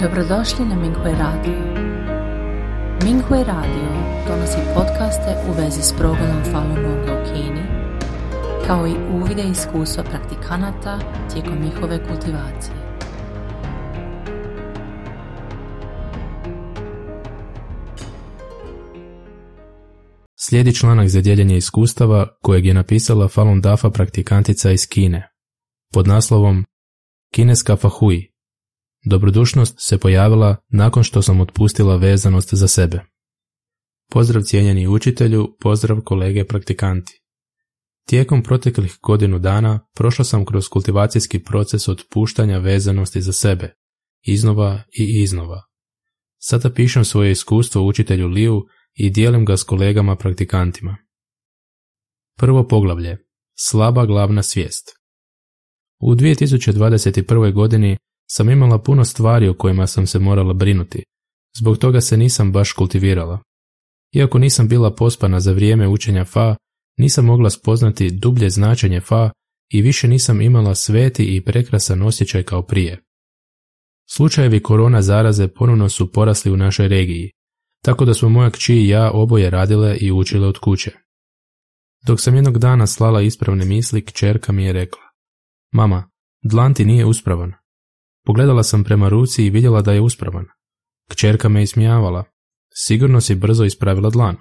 Dobrodošli na Minghui Radio. Minghui Radio donosi podcaste u vezi s progledom Falun Gonga u Kini, kao i uvide iskustva praktikanata tijekom njihove kultivacije. Slijedi članak za dijeljenje iskustava kojeg je napisala Falun Dafa praktikantica iz Kine pod naslovom Kineska Fahui. Dobrodušnost se pojavila nakon što sam otpustila vezanost za sebe. Pozdrav cijenjeni učitelju, pozdrav kolege praktikanti. Tijekom proteklih godinu dana prošla sam kroz kultivacijski proces otpuštanja vezanosti za sebe, iznova i iznova. Sada pišem svoje iskustvo učitelju Liu i dijelim ga s kolegama praktikantima. Prvo poglavlje. Slaba glavna svijest. U 2021. godini sam imala puno stvari o kojima sam se morala brinuti, zbog toga se nisam baš kultivirala. Iako nisam bila pospana za vrijeme učenja fa, nisam mogla spoznati dublje značenje fa i više nisam imala sveti i prekrasan osjećaj kao prije. Slučajevi korona zaraze ponovno su porasli u našoj regiji, tako da smo moja kći i ja oboje radile i učile od kuće. Dok sam jednog dana slala ispravne misli, kćerka mi je rekla Mama, dlan ti nije uspravan. Pogledala sam prema ruci i vidjela da je uspravan. Kćerka me ismijavala. Sigurno si brzo ispravila dlan.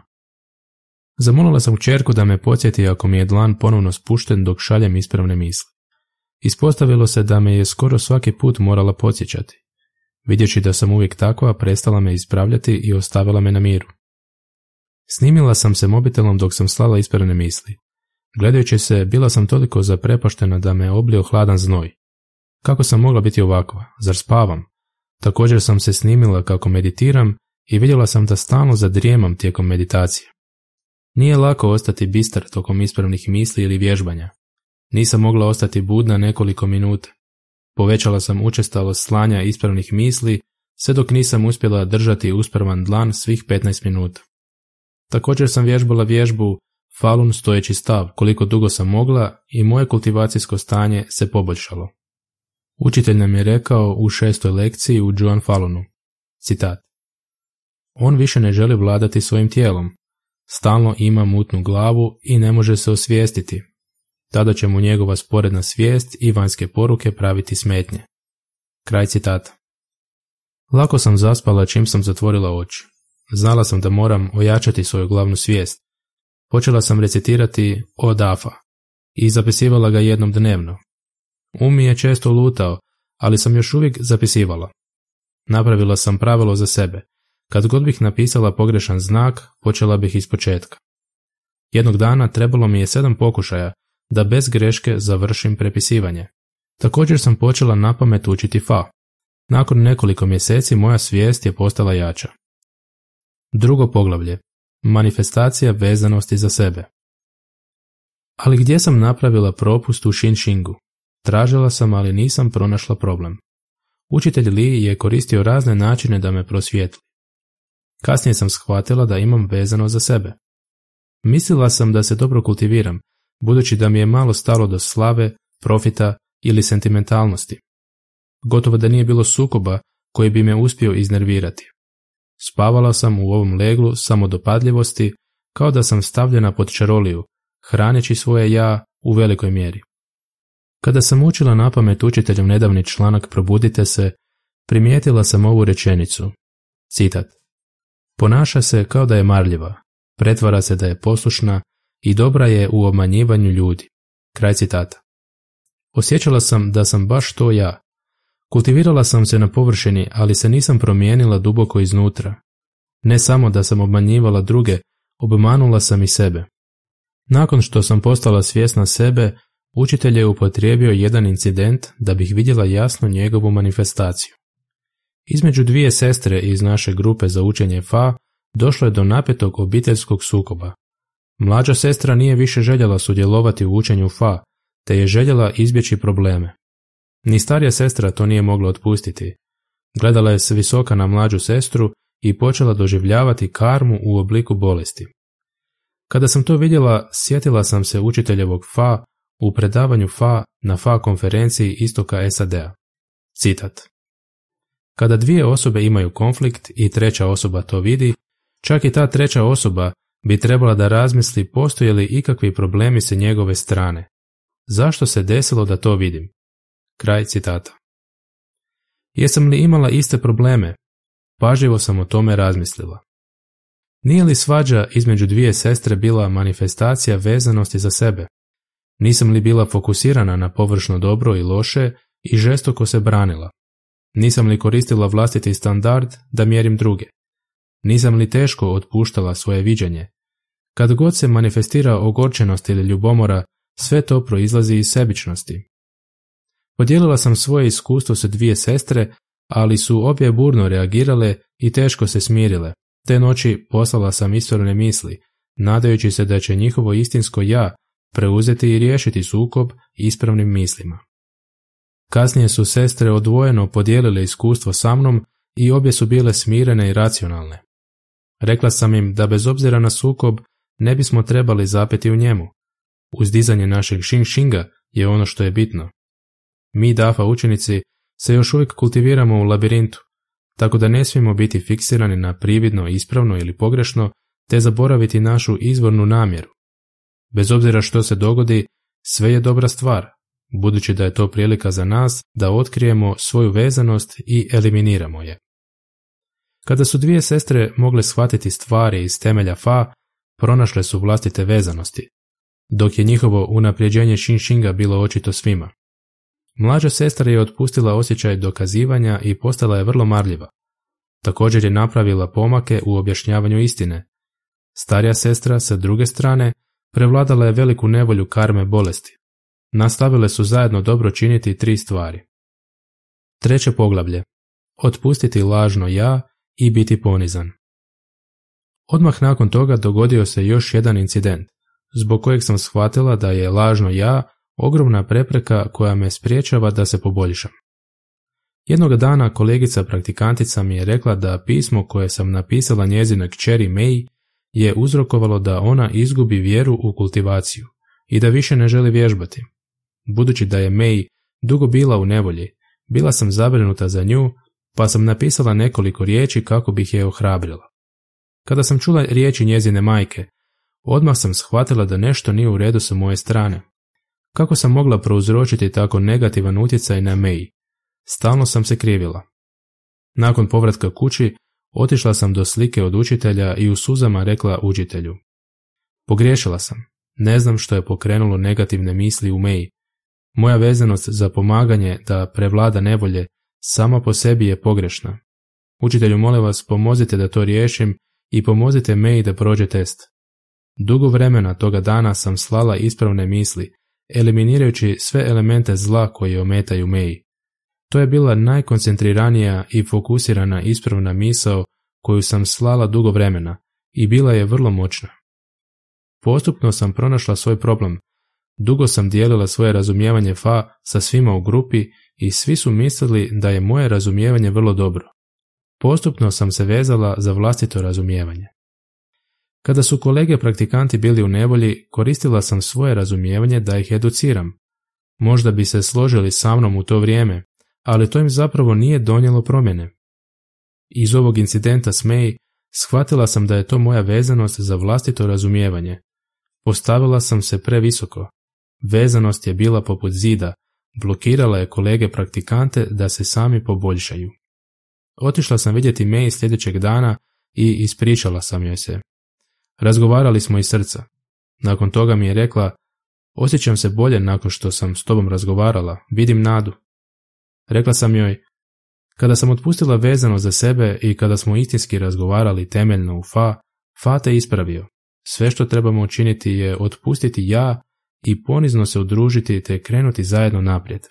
Zamolila sam kćerku da me podsjeti ako mi je dlan ponovno spušten dok šaljem ispravne misli. Ispostavilo se da me je skoro svaki put morala podsjećati. Vidjeći da sam uvijek takva, prestala me ispravljati i ostavila me na miru. Snimila sam se mobitelom dok sam slala ispravne misli. Gledajući se, bila sam toliko zaprepaštena da me oblio hladan znoj. Kako sam mogla biti ovakva? Zar spavam? Također sam se snimila kako meditiram i vidjela sam da stalno zadrijemam tijekom meditacije. Nije lako ostati bistar tokom ispravnih misli ili vježbanja. Nisam mogla ostati budna nekoliko minuta. Povećala sam učestalost slanja ispravnih misli, sve dok nisam uspjela držati uspravan dlan svih 15 minuta. Također sam vježbala vježbu Falun stojeći stav koliko dugo sam mogla i moje kultivacijsko stanje se poboljšalo. Učitelj nam je rekao u šestoj lekciji u Joan Falunu, citat, On više ne želi vladati svojim tijelom, stalno ima mutnu glavu i ne može se osvijestiti. Tada će mu njegova sporedna svijest i vanjske poruke praviti smetnje. Kraj citata. Lako sam zaspala čim sam zatvorila oči. Znala sam da moram ojačati svoju glavnu svijest. Počela sam recitirati o Dafa i zapisivala ga jednom dnevno, Um je često lutao, ali sam još uvijek zapisivala. Napravila sam pravilo za sebe. Kad god bih napisala pogrešan znak, počela bih iz početka. Jednog dana trebalo mi je sedam pokušaja da bez greške završim prepisivanje. Također sam počela napamet učiti fa. Nakon nekoliko mjeseci moja svijest je postala jača. Drugo poglavlje. Manifestacija vezanosti za sebe. Ali gdje sam napravila propust u Shinshingu? Tražila sam, ali nisam pronašla problem. Učitelj Li je koristio razne načine da me prosvijetli. Kasnije sam shvatila da imam vezano za sebe. Mislila sam da se dobro kultiviram, budući da mi je malo stalo do slave, profita ili sentimentalnosti. Gotovo da nije bilo sukoba koji bi me uspio iznervirati. Spavala sam u ovom leglu samodopadljivosti kao da sam stavljena pod čaroliju, hraneći svoje ja u velikoj mjeri. Kada sam učila na pamet učiteljem nedavni članak Probudite se, primijetila sam ovu rečenicu. Citat. Ponaša se kao da je marljiva, pretvara se da je poslušna i dobra je u obmanjivanju ljudi. Kraj citata. Osjećala sam da sam baš to ja. Kultivirala sam se na površini, ali se nisam promijenila duboko iznutra. Ne samo da sam obmanjivala druge, obmanula sam i sebe. Nakon što sam postala svjesna sebe, Učitelj je upotrijebio jedan incident da bih vidjela jasno njegovu manifestaciju. Između dvije sestre iz naše grupe za učenje FA došlo je do napetog obiteljskog sukoba. Mlađa sestra nije više željela sudjelovati u učenju FA, te je željela izbjeći probleme. Ni starija sestra to nije mogla otpustiti. Gledala je se visoka na mlađu sestru i počela doživljavati karmu u obliku bolesti. Kada sam to vidjela, sjetila sam se učiteljevog Fa u predavanju FA na FA konferenciji istoka SAD-a. Citat. Kada dvije osobe imaju konflikt i treća osoba to vidi, čak i ta treća osoba bi trebala da razmisli postoje li ikakvi problemi sa njegove strane. Zašto se desilo da to vidim? Kraj citata. Jesam li imala iste probleme? Pažljivo sam o tome razmislila. Nije li svađa između dvije sestre bila manifestacija vezanosti za sebe? Nisam li bila fokusirana na površno dobro i loše i žestoko se branila? Nisam li koristila vlastiti standard da mjerim druge? Nisam li teško otpuštala svoje viđenje? Kad god se manifestira ogorčenost ili ljubomora, sve to proizlazi iz sebičnosti. Podijelila sam svoje iskustvo sa dvije sestre, ali su obje burno reagirale i teško se smirile. Te noći poslala sam istorne misli, nadajući se da će njihovo istinsko ja preuzeti i riješiti sukob ispravnim mislima. Kasnije su sestre odvojeno podijelile iskustvo sa mnom i obje su bile smirene i racionalne. Rekla sam im da bez obzira na sukob ne bismo trebali zapeti u njemu. Uzdizanje našeg šing je ono što je bitno. Mi DAFA učenici se još uvijek kultiviramo u labirintu, tako da ne smijemo biti fiksirani na prividno, ispravno ili pogrešno, te zaboraviti našu izvornu namjeru. Bez obzira što se dogodi, sve je dobra stvar, budući da je to prilika za nas da otkrijemo svoju vezanost i eliminiramo je. Kada su dvije sestre mogle shvatiti stvari iz temelja fa, pronašle su vlastite vezanosti, dok je njihovo unapređenje Shinshinga bilo očito svima. Mlađa sestra je otpustila osjećaj dokazivanja i postala je vrlo marljiva. Također je napravila pomake u objašnjavanju istine. Starija sestra, sa druge strane, prevladala je veliku nevolju karme bolesti. Nastavile su zajedno dobro činiti tri stvari. Treće poglavlje. Otpustiti lažno ja i biti ponizan. Odmah nakon toga dogodio se još jedan incident, zbog kojeg sam shvatila da je lažno ja ogromna prepreka koja me spriječava da se poboljšam. Jednog dana kolegica praktikantica mi je rekla da pismo koje sam napisala njezinoj kćeri May je uzrokovalo da ona izgubi vjeru u kultivaciju i da više ne želi vježbati. Budući da je May dugo bila u nevolji, bila sam zabrinuta za nju, pa sam napisala nekoliko riječi kako bih je ohrabrila. Kada sam čula riječi njezine majke, odmah sam shvatila da nešto nije u redu sa moje strane. Kako sam mogla prouzročiti tako negativan utjecaj na May? Stalno sam se krivila. Nakon povratka kući, otišla sam do slike od učitelja i u suzama rekla učitelju. Pogriješila sam. Ne znam što je pokrenulo negativne misli u May. Moja vezanost za pomaganje da prevlada nevolje sama po sebi je pogrešna. Učitelju molim vas pomozite da to riješim i pomozite May da prođe test. Dugo vremena toga dana sam slala ispravne misli, eliminirajući sve elemente zla koje ometaju May. To je bila najkoncentriranija i fokusirana ispravna misao koju sam slala dugo vremena i bila je vrlo moćna. Postupno sam pronašla svoj problem. Dugo sam dijelila svoje razumijevanje fa sa svima u grupi i svi su mislili da je moje razumijevanje vrlo dobro. Postupno sam se vezala za vlastito razumijevanje. Kada su kolege praktikanti bili u nevolji, koristila sam svoje razumijevanje da ih educiram. Možda bi se složili sa mnom u to vrijeme, ali to im zapravo nije donijelo promjene. Iz ovog incidenta s May shvatila sam da je to moja vezanost za vlastito razumijevanje. Postavila sam se previsoko. Vezanost je bila poput zida, blokirala je kolege praktikante da se sami poboljšaju. Otišla sam vidjeti May sljedećeg dana i ispričala sam joj se. Razgovarali smo iz srca. Nakon toga mi je rekla, osjećam se bolje nakon što sam s tobom razgovarala, vidim nadu. Rekla sam joj, kada sam otpustila vezano za sebe i kada smo istinski razgovarali temeljno u fa, fa te ispravio. Sve što trebamo učiniti je otpustiti ja i ponizno se udružiti te krenuti zajedno naprijed.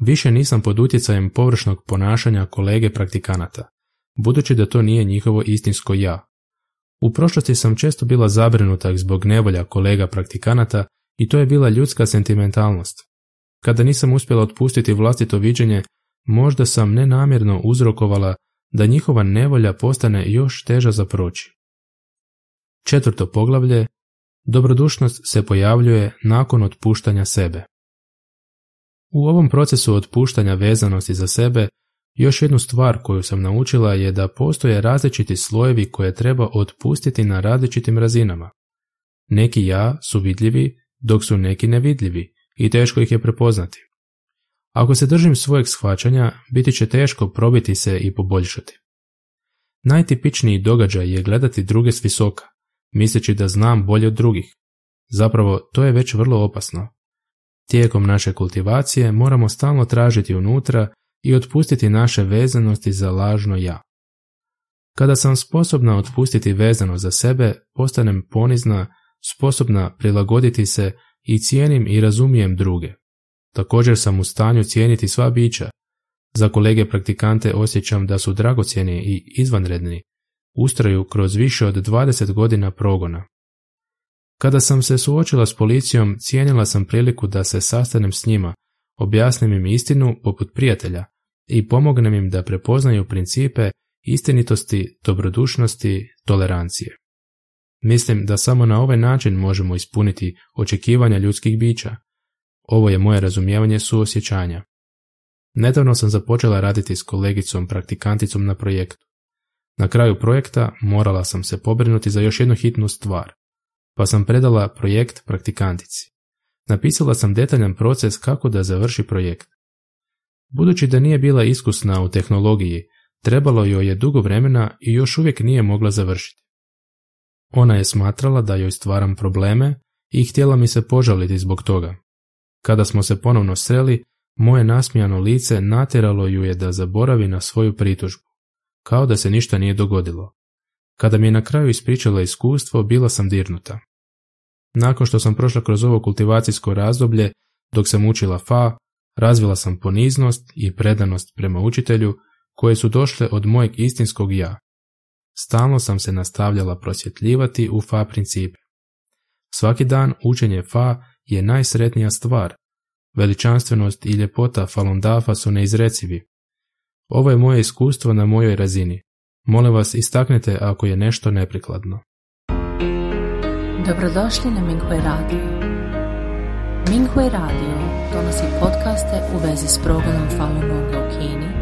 Više nisam pod utjecajem površnog ponašanja kolege praktikanata, budući da to nije njihovo istinsko ja. U prošlosti sam često bila zabrinuta zbog nevolja kolega praktikanata i to je bila ljudska sentimentalnost. Kada nisam uspjela otpustiti vlastito viđenje, možda sam nenamjerno uzrokovala da njihova nevolja postane još teža za proći. Četvrto poglavlje Dobrodušnost se pojavljuje nakon otpuštanja sebe. U ovom procesu otpuštanja vezanosti za sebe Još jednu stvar koju sam naučila je da postoje različiti slojevi koje treba otpustiti na različitim razinama. Neki ja su vidljivi, dok su neki nevidljivi i teško ih je prepoznati. Ako se držim svojeg shvaćanja, biti će teško probiti se i poboljšati. Najtipičniji događaj je gledati druge s visoka, misleći da znam bolje od drugih. Zapravo, to je već vrlo opasno. Tijekom naše kultivacije moramo stalno tražiti unutra i otpustiti naše vezanosti za lažno ja. Kada sam sposobna otpustiti vezano za sebe, postanem ponizna, sposobna prilagoditi se i cijenim i razumijem druge. Također sam u stanju cijeniti sva bića. Za kolege praktikante osjećam da su dragocjeni i izvanredni, ustraju kroz više od 20 godina progona. Kada sam se suočila s policijom, cijenila sam priliku da se sastanem s njima, objasnim im istinu poput prijatelja i pomognem im da prepoznaju principe istinitosti, dobrodušnosti, tolerancije. Mislim da samo na ovaj način možemo ispuniti očekivanja ljudskih bića. Ovo je moje razumijevanje suosjećanja. Nedavno sam započela raditi s kolegicom praktikanticom na projektu. Na kraju projekta morala sam se pobrinuti za još jednu hitnu stvar, pa sam predala projekt praktikantici. Napisala sam detaljan proces kako da završi projekt. Budući da nije bila iskusna u tehnologiji, trebalo joj je dugo vremena i još uvijek nije mogla završiti. Ona je smatrala da joj stvaram probleme i htjela mi se požaliti zbog toga. Kada smo se ponovno sreli, moje nasmijano lice natjeralo ju je da zaboravi na svoju pritužbu, kao da se ništa nije dogodilo. Kada mi je na kraju ispričala iskustvo, bila sam dirnuta. Nakon što sam prošla kroz ovo kultivacijsko razdoblje, dok sam učila fa, razvila sam poniznost i predanost prema učitelju koje su došle od mojeg istinskog ja. Stalno sam se nastavljala prosvjetljivati u fa principe. Svaki dan učenje fa je najsretnija stvar. Veličanstvenost i ljepota Falun Dafa su neizrecivi. Ovo je moje iskustvo na mojoj razini. Molim vas istaknite ako je nešto neprikladno. Dobrodošli na Minghui Radio. Minghui Radio donosi podcaste u vezi s progledom Falun Gonga u Kini,